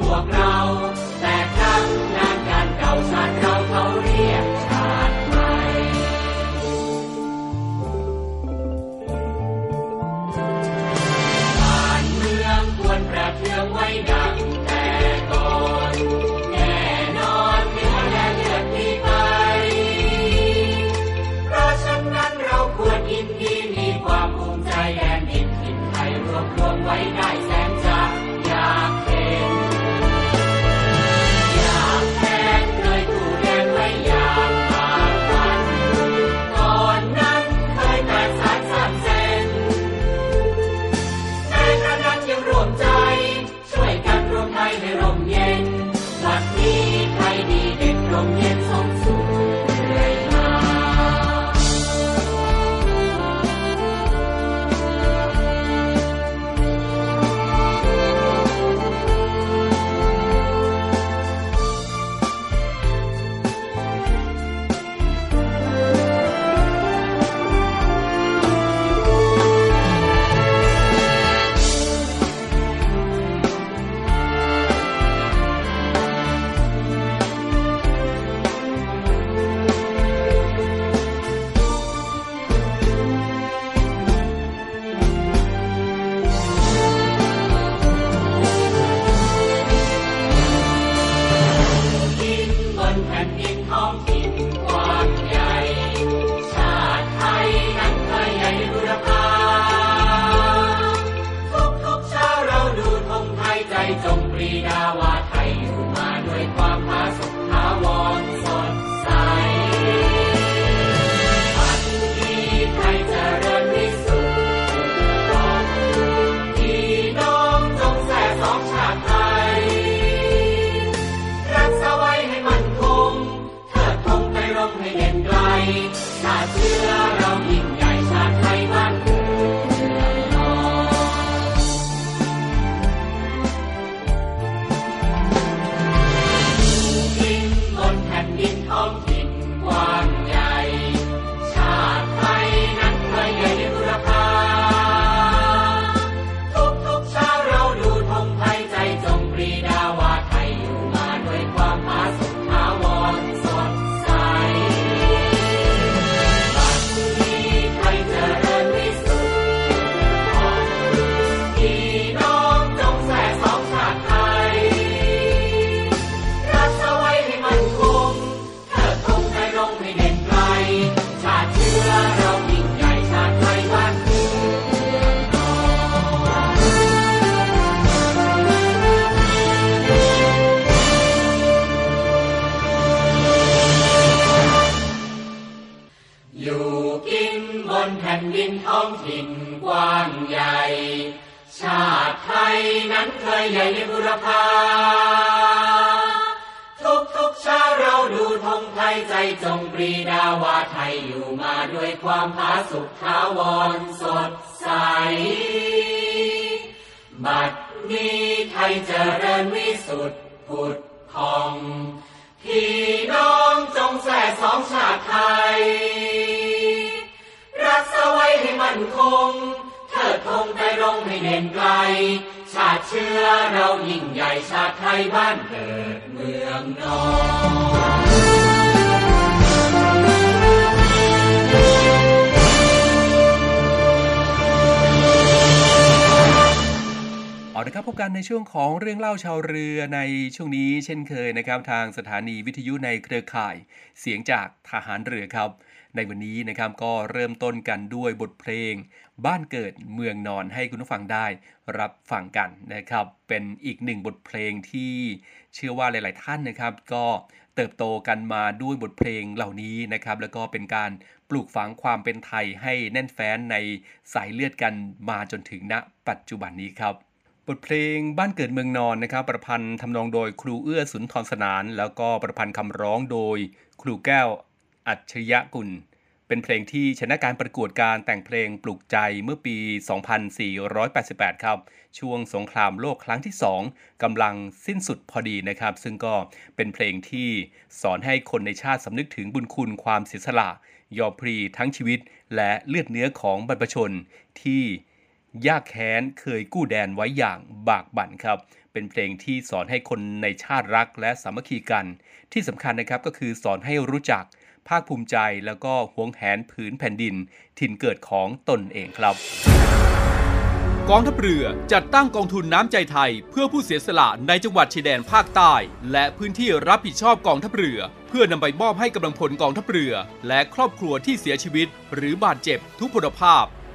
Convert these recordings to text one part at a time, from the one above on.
พวกเรา แต่ครั้งนั้นการเก่าชาติเราเขาเรียกชาติใหม่การเมืองควรประเทือไว้ดังแต่ก่อนแน่นอนเนือและเลือดมีไป เพราะฉะนั้นเราควรยินดีมีความภูใจแดนดินถิ่นไทยรวบรวมไว้ได้ ไทยเจริญวิสุทธิ์ผุดพองพี่น้องจงแส่สองชาติไทย รักษาไว้ให้มั่นคง เถิดธงไปรงให้เด่นไกล ชาติเชื้อเรายิ่งใหญ่ชาติไทยบ้านเกิดเมืองนอน เอาละครับพบกันในช่วงของเรื่องเล่าชาวเรือในช่วงนี้เช่นเคยนะครับ ทางสถานีวิทยุในเครือข่าย เสียงจากทหารเรือครับ ในวันนี้นะครับก็เริ่มต้นกันด้วยบทเพลง บ้านเกิดเมืองนอนให้คุณผู้ฟังได้รับฟังกันนะครับ เป็นอีกหนึ่งบทเพลงที่เชื่อว่าหลาย ๆ ท่านนะครับ ก็เติบโตกันมาด้วยบทเพลงเหล่านี้นะครับ แล้วก็เป็นการปลูกฝังความเป็นไทยให้แน่นแฟ้นในสายเลือดกันมาจนถึงณ ปัจจุบันนี้ครับ บทเพลงบ้านเกิดเมืองนอนนะครับ ประพันธ์ทำนองโดยครูเอื้อสุนทรสนาน แล้วก็ประพันธ์คำร้องโดยครูแก้วอัจฉริยะกุล เป็นเพลงที่ชนะการประกวดการแต่งเพลงปลุกใจเมื่อปี 2488 ครับ ช่วงสงครามโลกครั้งที่ 2กำลังสิ้นสุดพอดีนะครับ ซึ่งก็เป็นเพลงที่สอนให้คนในชาติสำนึกถึงบุญคุณความเสียสละ ยอมพรีทั้งชีวิต และเลือดเนื้อของบรรพชนที่ ยากแค้นเคยกู้แดนไว้อย่างบากบั่นครับ เป็นเพลงที่สอนให้คนในชาติรักและสามัคคีกัน ที่สำคัญนะครับก็คือสอนให้รู้จักภาคภูมิใจแล้วก็หวงแหนผืนแผ่นดิน ถิ่นเกิดของตนเองครับ กองทัพเรือจัดตั้งกองทุนน้ำใจไทย เพื่อผู้เสียสละในจังหวัดชายแดนภาคใต้ และพื้นที่รับผิดชอบกองทัพเรือ เพื่อนำไปมอบให้กำลังพลกองทัพเรือ และครอบครัวที่เสียชีวิต หรือบาดเจ็บทุกพลภาพ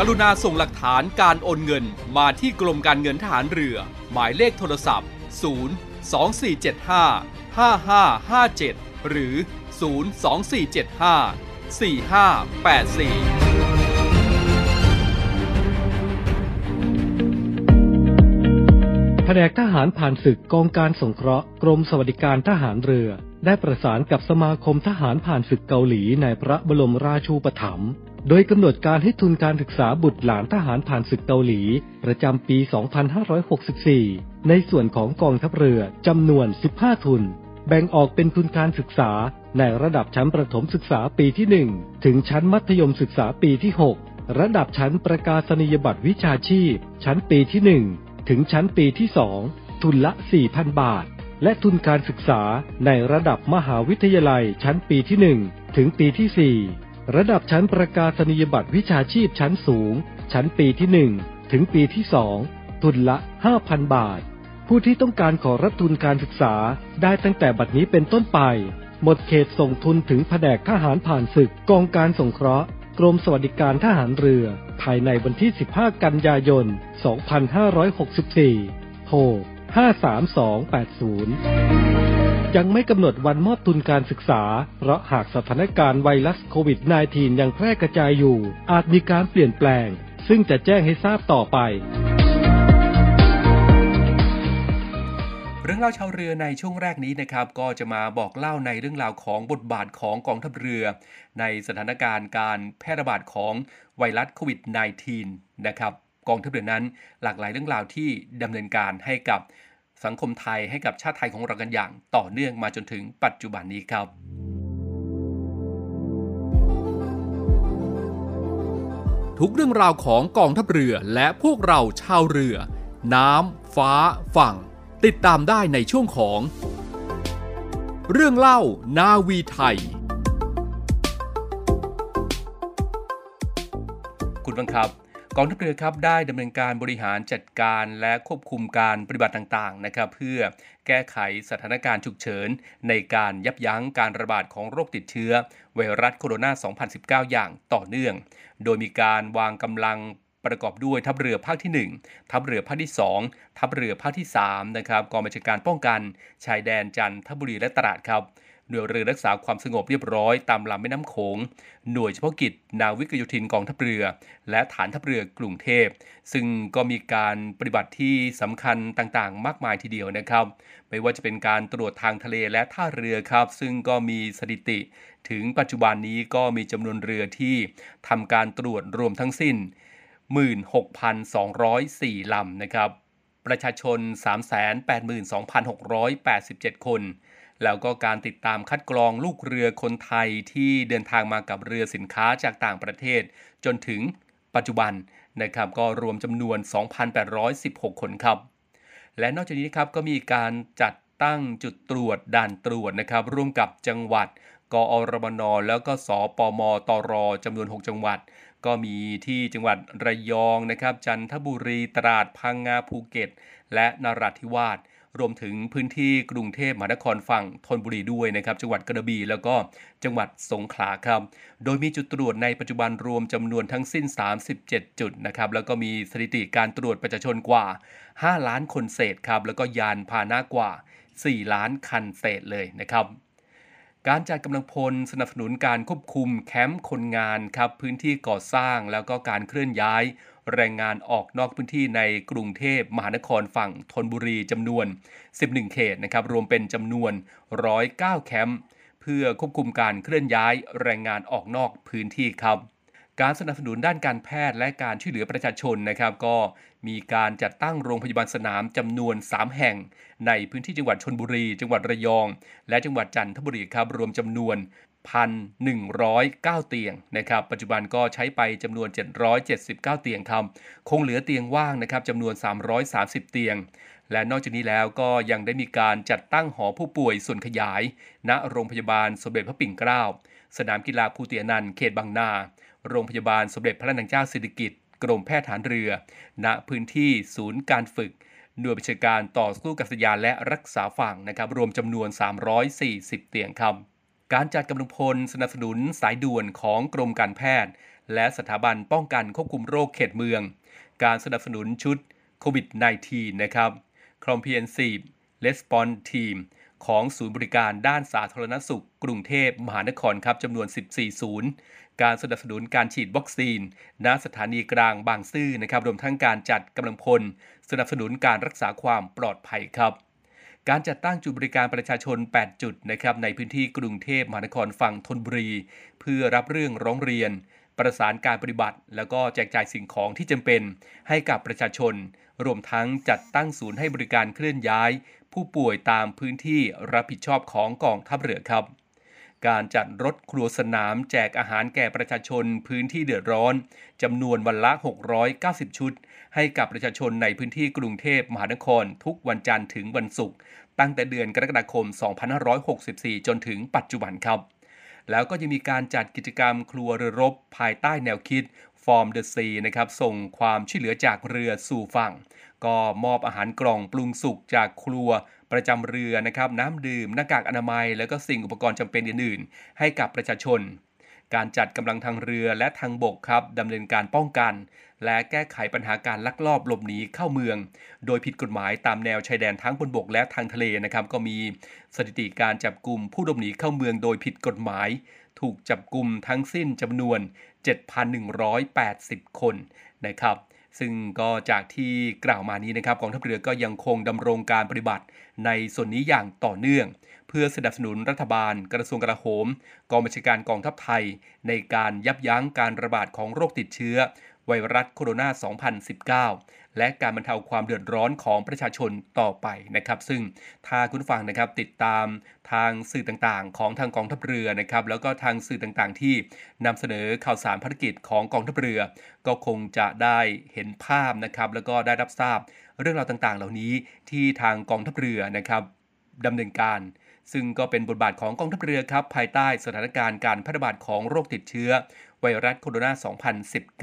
กรุณาส่งหลักฐานการโอนเงินมาที่กรมการเงินทหารเรือ หมายเลขโทรศัพท์ 0 2475 5557 หรือ 02475 4584 ผนกทหารผ่านศึกกองการสงเคราะห์กรมสวัสดิการทหารเรือ ได้ประสานกับสมาคมทหารผ่านศึกเกาหลีในพระบรมราชูปถัมภ์โดยกำหนดการให้ทุนการศึกษาบุตรหลานทหารผ่านศึกเกาหลี ประจำปี 2564 ในส่วนของกองทัพเรือจำนวน 15 ทุน แบ่งออกเป็นทุนการศึกษาในระดับชั้นประถมศึกษาปีที่ 1 ถึงชั้นมัธยมศึกษาปีที่ 6 ระดับชั้นประกาศนียบัตรวิชาชีพ ชั้นปีที่ 1 ถึงชั้นปีที่2ทุนละ 4,000 บาท และทุนการศึกษาในระดับมหาวิทยาลัยชั้นปีที่ 1 ถึงปีที่ 4 ระดับชั้นประกาศนียบัตรวิชาชีพชั้นสูง ชั้นปีที่ 1 ถึงปีที่ 2 ทุนละ 5,000 บาท ผู้ที่ต้องการขอรับทุนการศึกษาได้ตั้งแต่บัดนี้เป็นต้นไป หมดเขตส่งทุนถึงแผนกทหารผ่านศึกกองการสงเคราะห์ กรมสวัสดิการทหารเรือ ภายในวันที่ 15 กันยายน 2564 โทร 53280 ยังไม่กำหนดวันมอบทุนการศึกษา เพราะหากสถานการณ์ไวรัสโควิด -19 ยังแพร่กระจายอยู่ อาจมีการเปลี่ยนแปลง ซึ่งจะแจ้งให้ทราบต่อไป เรื่องเล่าชาวเรือในช่วงแรกนี้นะครับ ก็จะมาบอกเล่าในเรื่องราวของบทบาทของกองทัพเรือ ในสถานการณ์การแพร่ระบาดของไวรัสโควิด -19 นะครับกองทัพเรือนั้นหลากหลายเรื่องราวที่ดำเนินการให้กับสังคมไทยให้กับชาติไทยของเรากันอย่างต่อเนื่องมาจนถึงปัจจุบันนี้ครับทุกเรื่องราวของกองทัพเรือและพวกเราชาวเรือ น้ำ ฟ้า ฝั่ง ติดตามได้ในช่วงของ เรื่องเล่านาวีไทย คุณบังคับ กองทัพเรือครับได้ดำเนินการบริหารจัดการและควบคุมการปฏิบัติต่างๆนะครับเพื่อแก้ไขสถานการณ์ฉุกเฉิน ในการยับยั้งการระบาดของโรคติดเชื้อ ไวรัสโคโรนา 2019 อย่างต่อเนื่อง โดยมีการวางกำลัง ประกอบด้วยทัพเรือภาคที่ 1 ทัพเรือภาคที่ 2 ทัพเรือภาคที่3นะครับกองบัญชาการป้องกัน ชายแดนจันทบุรีและตราดครับหน่วยเรือรักษาความสงบเรียบร้อยตามลำแม่น้ำโขง หน่วยเฉพาะกิจ นาวิกโยธินกองทัพเรือ และฐานทัพเรือกรุงเทพ ซึ่งก็มีการปฏิบัติที่สำคัญต่างๆ มากมายทีเดียวนะครับ ไม่ว่าจะเป็นการตรวจทางทะเลและท่าเรือครับ ซึ่งก็มีสถิติ ถึงปัจจุบันนี้ก็มีจำนวนเรือที่ทำการตรวจรวมทั้งสิ้น 16,204 ลำนะครับ ประชาชน 382,687 คน แล้วก็การติดตามคัดกรองลูกเรือคนไทยที่เดินทางมากับเรือสินค้าจากต่างประเทศ จนถึงปัจจุบันนะครับก็รวมจำนวน 2,816 คนครับ และนอกจากนี้ครับก็มีการจัดตั้งจุดตรวจด่านตรวจนะครับ ร่วมกับจังหวัด กอรมนแล้วก็สปมตรจำนวน 6 จังหวัด ก็มีที่จังหวัดระยองนะครับ จันทบุรีตราดพังงาภูเก็ต และนราธิวาสรวมถึงพื้นที่กรุงเทพมหานครฝั่งธนบุรีด้วยนะครับ จังหวัดกระบี่แล้วก็จังหวัดสงขลาครับ โดยมีจุดตรวจในปัจจุบันรวมจำนวนทั้งสิ้น 37 จุดนะครับ แล้วก็มีสถิติการตรวจประชาชนกว่า 5 ล้านคนเศษครับ แล้วก็ยานพาหนะกว่า 4 ล้านคันเศษเลยนะครับ การจัดกำลังพลสนับสนุนการควบคุมแคมป์คนงานครับพื้นที่ก่อสร้างแล้วก็การเคลื่อนย้าย แรงงานออกนอกพื้นที่ในกรุงเทพมหานครฝั่งธนบุรีจำนวน 11 เขตนะครับรวมเป็นจำนวน 109 แคมป์เพื่อควบคุมการเคลื่อนย้ายแรงงานออกนอกพื้นที่ครับ การสนับสนุนด้านการแพทย์และการช่วยเหลือประชาชนนะครับ ก็ มีการจัดตั้งโรงพยาบาลสนามจำนวน 3 แห่ง ในพื้นที่จังหวัดชนบุรี จังหวัดระยอง และจังหวัดจันทบุรีครับรวมจำนวน 1,109 เตียงนะครับ ปัจจุบันก็ใช้ไปจำนวน 779 เตียงครับคงเหลือเตียงว่างนะครับจำนวน 330 เตียง และนอกจากนี้แล้วก็ยังได้มีการจัดตั้งหอผู้ป่วยส่วนขยาย ณโรงพยาบาลสมเด็จพระปิ่นเกล้าสนามกีฬาภูเตียนันเขตบางนา โรงพยาบาลสมเด็จพระนางเจ้าสิริกิติ์ กรมแพทย์ฐานเรือ ณพื้นที่ศูนย์การฝึก หน่วยบัญชาการต่อสู้กับสยานและรักษาฝั่งนะครับรวมจำนวน 340 เตียงครับการจัดกำลังพลสนับสนุนสายด่วนของกรมการแพทย์ และสถาบันป้องกันควบคุมโรคเขตเมือง การสนับสนุนชุดโควิด -19 นะครับ Comprehensive Response Team ของศูนย์บริการด้านสาธารณสุข กรุงเทพมหานครครับจำนวน 14 ศูนย์การสนับสนุนการฉีดวัคซีน ณ สถานีกลางบางซื่อนะครับ รวมทั้งการจัดกำลังพล สนับสนุนการรักษาความปลอดภัยครับ การจัดตั้งจุดบริการประชาชน 8 จุดนะครับ ในพื้นที่กรุงเทพมหานครฝั่งธนบุรี เพื่อรับเรื่องร้องเรียน ประสานการปฏิบัติ แล้วก็แจกจ่ายสิ่งของที่จำเป็น ให้กับประชาชน รวมทั้งจัดตั้งศูนย์ให้บริการเคลื่อนย้าย ผู้ป่วยตามพื้นที่รับผิดชอบของกองทัพเรือครับ การจัดรถครัวสนามแจกอาหารแก่ประชาชนพื้นที่เดือดร้อนจำนวนวันละ 690 ชุด ให้กับประชาชนในพื้นที่กรุงเทพมหานคร ทุกวันจันทร์ถึงวันศุกร์ตั้งแต่เดือนกรกฎาคม 2564 จนถึงปัจจุบันครับแล้วก็ยังมีการจัดกิจกรรมครัวเรือรบภายใต้แนวคิด Form the Sea นะครับส่งความช่วยเหลือจากเรือสู่ฝั่ง ก็มอบอาหารกล่องปรุงสุกจากครัวประจำเรือนะครับน้ำดื่มหน้ากากอนามัย แล้วก็สิ่งอุปกรณ์จำเป็นอื่นๆ ให้กับประชาชน การจัดกำลังทางเรือและทางบกครับดำเนินการป้องกัน และแก้ไขปัญหาการลักลอบหลบหนีเข้าเมือง โดยผิดกฎหมายตามแนวชายแดนทั้งบนบกและทางทะเลนะครับก็มีสถิติการจับกลุ่มผู้หลบหนีเข้าเมืองโดยผิดกฎหมาย ถูกจับกลุ่มทั้งสิ้นจำนวน 7,180 คนนะครับ ซึ่งก็จากที่กล่าวมานี้นะครับกองทัพเรือก็ยังคงดำรงการปฏิบัติในส่วนนี้อย่างต่อเนื่อง เพื่อสนับสนุนรัฐบาล กระทรวงกลาโหม กองบัญชาการกองทัพไทย ในการยับยั้งการระบาดของโรคติดเชื้อไวรัสโคโรนา 2019 และการบรรเทาความเดือดร้อนของประชาชนต่อไปนะครับ ซึ่งถ้าคุณฟังนะครับติดตามทางสื่อต่างๆ ของทางกองทัพเรือนะครับ แล้วก็ทางสื่อต่างๆ ที่นำเสนอข่าวสารภารกิจของกองทัพเรือ ก็คงจะได้เห็นภาพนะครับแล้วก็ได้รับทราบเรื่องราวต่างๆ เหล่านี้ที่ทางกองทัพเรือนะครับดำเนินการซึ่งก็เป็นบทบาทของกองทัพเรือครับภายใต้สถานการณ์การแพร่ระบาดของโรคติดเชื้อ ไวรัสโคโรน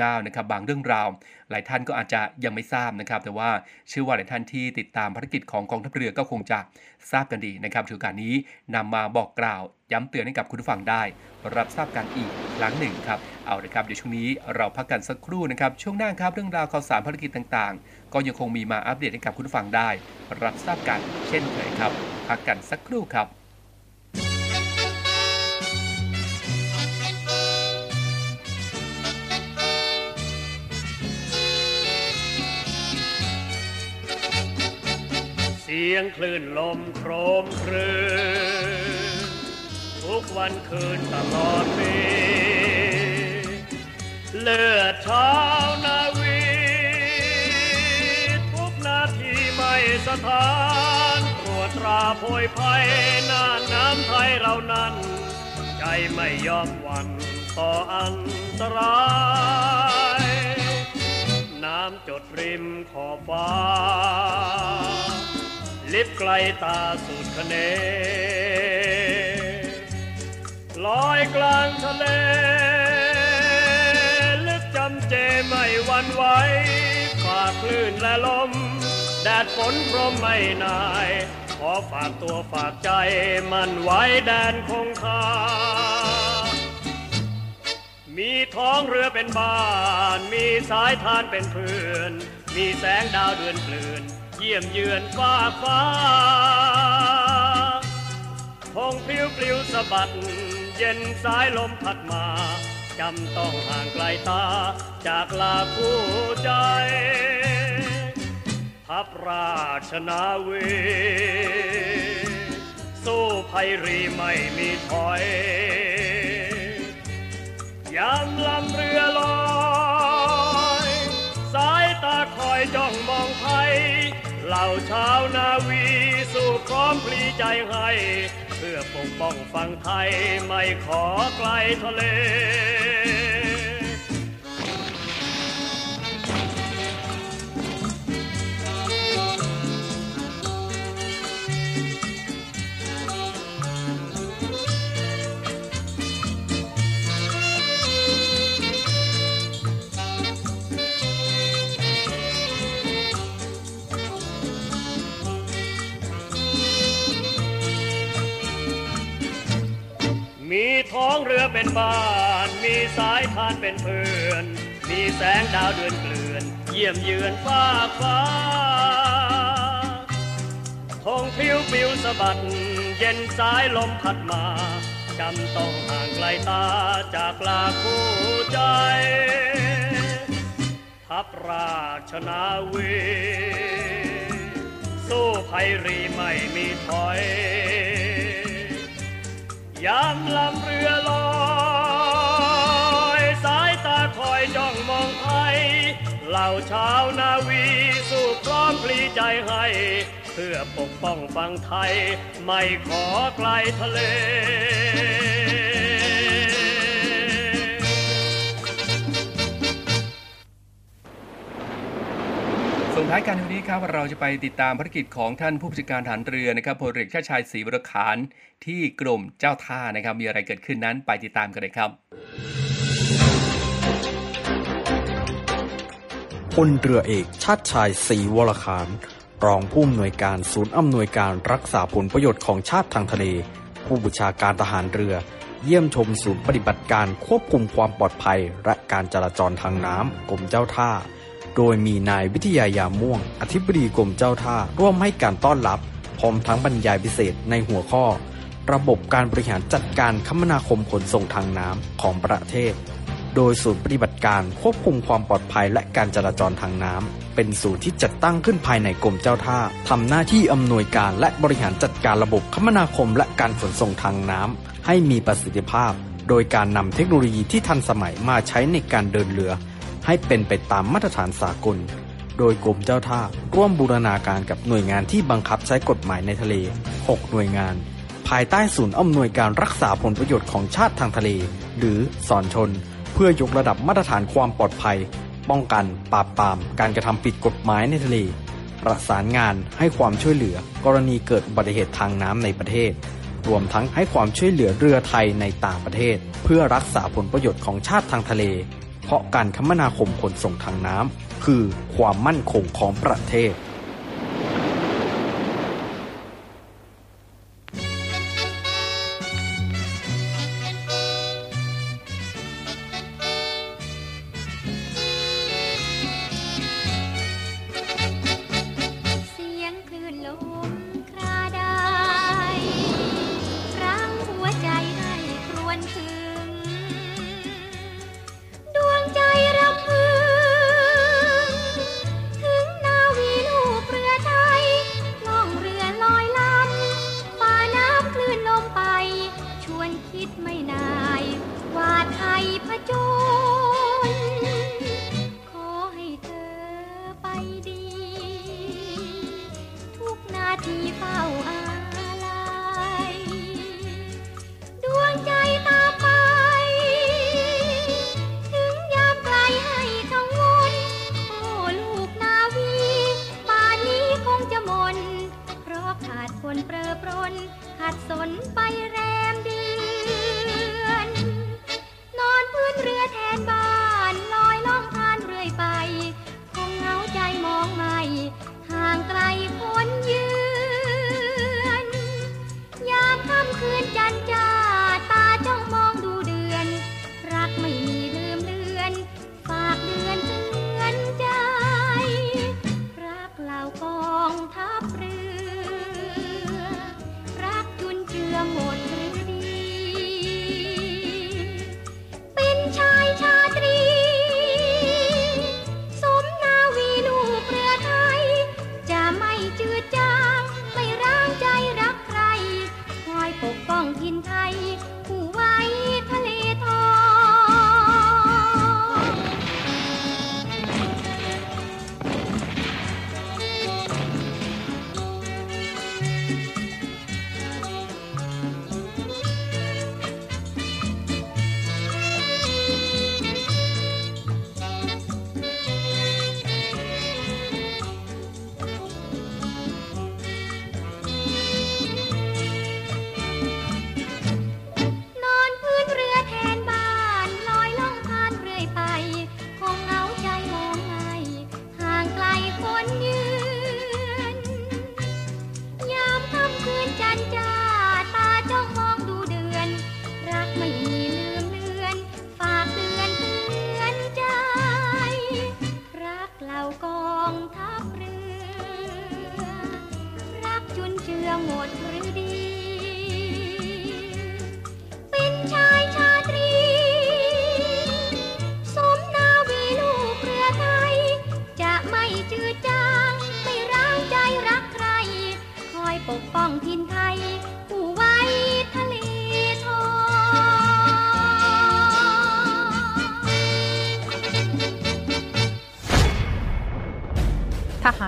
า 2019 นะครับ บางเรื่องราว หลายท่านก็อาจจะยังไม่ทราบนะครับ แต่ว่าเชื่อว่าหลายท่านที่ติดตามภารกิจของกองทัพเรือก็คงจะทราบกันดีนะครับถือกาสนี้นำมาบอกกล่าว ย้ำเตือนให้กับคุณผู้ฟังได้ รับทราบกันอีกครั้งหนึ่งครับ เอาละครับเดี๋ยวช่วงนี้เราพักกันสักครู่นะครับ ช่วงหน้าครับเรื่องราวข่าวสารภารกิจต่างๆ ก็ยังคงมีมาอัปเดตให้กับคุณผู้ฟังได้ รับทราบกันเช่นเคยครับ พักกันสักครู่ครับ สียงคลื่นลมโครมครืนทุกวันคืนตลอดปีเลือดเท้านาวีทุกนาทีไม่สถานตรวจตราาโพยภัยน่านน้ำไทยเรานั้น ใจไม่ยอมหวั่นต่ออันตรายน้ำจดริมขอบฟ้า ลิบไกลตาสุดคะเนลอยกลางทะเล ลึกจำเจไม่หวันไหวฝากคลื่นและลม แดดฝนพรมไม่นาย ขอฝากตัวฝากใจมันไว้แดนคงคามีท้องเรือเป็นบ้าน มีสายทานเป็นเพื่อน มีแสงดาวเดือนเปลือน เยี่ยมเยือนฟ้าฟ้าพงพลิ้วปลิวสะบัด เย็นสายลมพัดมาจำต้องห่างไกลตา จากลาคู่ใจทัพราชนาวีสู้ภัยรีไม่มีถอย ยามลำเรือลอย สายตาคอยจ้องมองไทย เหล่าชาวนาวีสู้พร้อมพลีใจให้ เพื่อปกป้องฝั่งไทยไม่ขอไกลทะเล เป็นบ้าน มีสายทานเป็นเพื่อน มีแสงดาวเดือนเกลื่อน เยี่ยมเยือนฟ้าฟ้าทงผิวปิวสะบัด เย็นสายลมพัดมา จำต้องห่างไกลตาจากลาคู่ใจ ทัพราชนาวีสู้ภัยรีไม่มีถอย ยามลำเรือล เหล่าชาวนาวีสู้พร้อมพลีใจให้ เพื่อปกป้องฝั่งไทย ไม่ขอไกลทะเลส่งท้ายการวันนี้ครับเราจะไปติดตามภารกิจของท่านผู้บัญชาการฐานเรือนะครับพลเรือชาชายศรีวรขานที่กรมเจ้าท่านะครับมีอะไรเกิดขึ้นนั้นไปติดตามกันเลยครับ พลเรือเอกชาติชายศรีวรขานรองผู้อำนวยการศูนย์อำนวยการรักษาผลประโยชน์ของชาติทางทะเล ผู้บัญชาการทหารเรือ เยี่ยมชมศูนย์ปฏิบัติการควบคุมความปลอดภัย และการจราจรทางน้ำกรมเจ้าท่า โดยมีนายวิทยายาม่วง อธิบดีกรมเจ้าท่า ร่วมให้การต้อนรับ พร้อมทั้งบรรยายพิเศษในหัวข้อ ระบบการบริหารจัดการคมนาคมขนส่งทางน้ำของประเทศ โดยศูนย์ปฏิบัติการควบคุมความปลอดภัยและการจราจรทางน้ำ เป็นศูนย์ที่จัดตั้งขึ้นภายในกรมเจ้าท่าทำหน้าที่อำนวยการและบริหารจัดการระบบคมนาคมและการขนส่งทางน้ำให้มีประสิทธิภาพ โดยการนำเทคโนโลยีที่ทันสมัยมาใช้ในการเดินเรือ ให้เป็นไปตามมาตรฐานสากล โดยกรมเจ้าท่าร่วมบูรณาการกับหน่วยงานที่บังคับใช้กฎหมายในทะเล 6 หน่วยงาน ภายใต้ศูนย์อำนวยการรักษาผลประโยชน์ของชาติทางทะเล หรือสอนชน เพื่อยกระดับมาตรฐานความปลอดภัย ป้องกันปราบปราม การกระทำผิดกฎหมายในทะเล ประสานงานให้ความช่วยเหลือกรณีเกิดอุบัติเหตุทางน้ำในประเทศ รวมทั้งให้ความช่วยเหลือเรือไทยในต่างประเทศ เพื่อรักษาผลประโยชน์ของชาติทางทะเล เพราะการคมนาคมขนส่งทางน้ำคือความมั่นคงของประเทศ ที่เฝ้าอาลัยดวงใจตาไป ถึงยามไกลให้ทั้งวนโอ้ลูกนาวีป่านนี้คงจะมน เพราะขาดคนเปรอปรน ขาดสนไป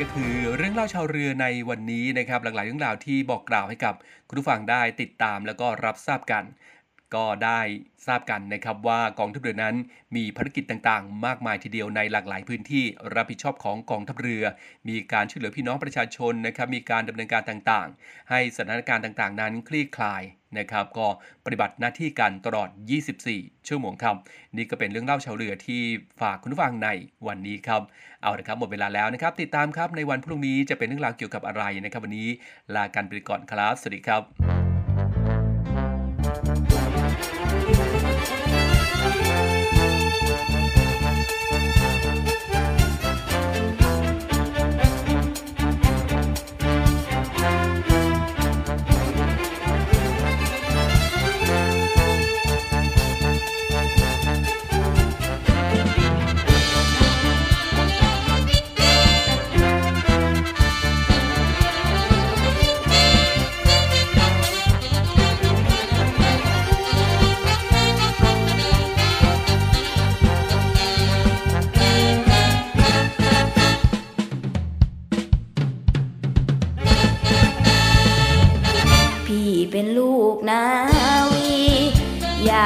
ก็คือเรื่องเล่าชาวเรือในวันนี้นะครับหลากหลายเรื่องราวที่บอกกล่าวให้กับคุณผู้ฟังได้ติดตามแล้วก็รับทราบกัน ก็ได้ทราบกันนะครับว่ากองทัพเรือนั้นมีภารกิจต่างๆ มากมายทีเดียวในหลากหลายพื้นที่รับผิดชอบของกองทัพเรือ มีการช่วยเหลือพี่น้องประชาชนนะครับมีการดำเนินการต่างๆ ให้สถานการณ์ต่างๆ นั้นคลี่คลายนะครับก็ปฏิบัติหน้าที่กันตลอด 24 ชั่วโมงครับ นี่ก็เป็นเรื่องเล่าชาวเรือที่ฝากคุณผู้ฟังในวันนี้ครับ เอาละครับหมดเวลาแล้วนะครับ ติดตามครับในวันพรุ่งนี้จะเป็นเรื่องราวเกี่ยวกับอะไรนะครับ วันนี้ลากันไปก่อนครับ สวัสดีครับ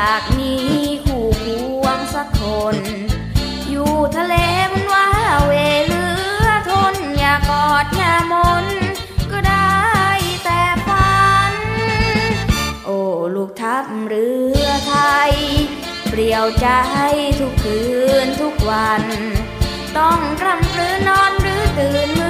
อยากมีคู่ควงสักคน อยู่ทะเลมันว่าเวเลือทน อย่ากอดอย่ามน ก็ได้แต่ฝัน โอ้ลูกทัพเรือไทย เปลี่ยวใจทุกคืนทุกวัน ต้องกล่ำกลืนนอนหรือตื่นมือ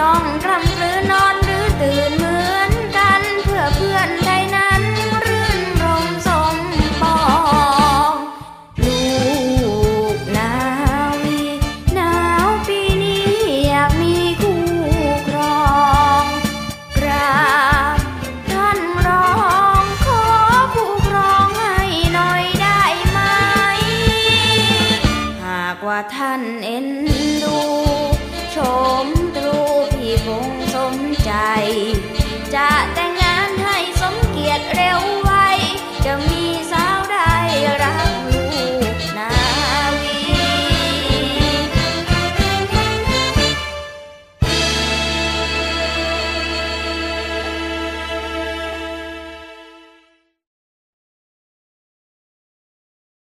ต้องกลำหรือนอนหรือตื่น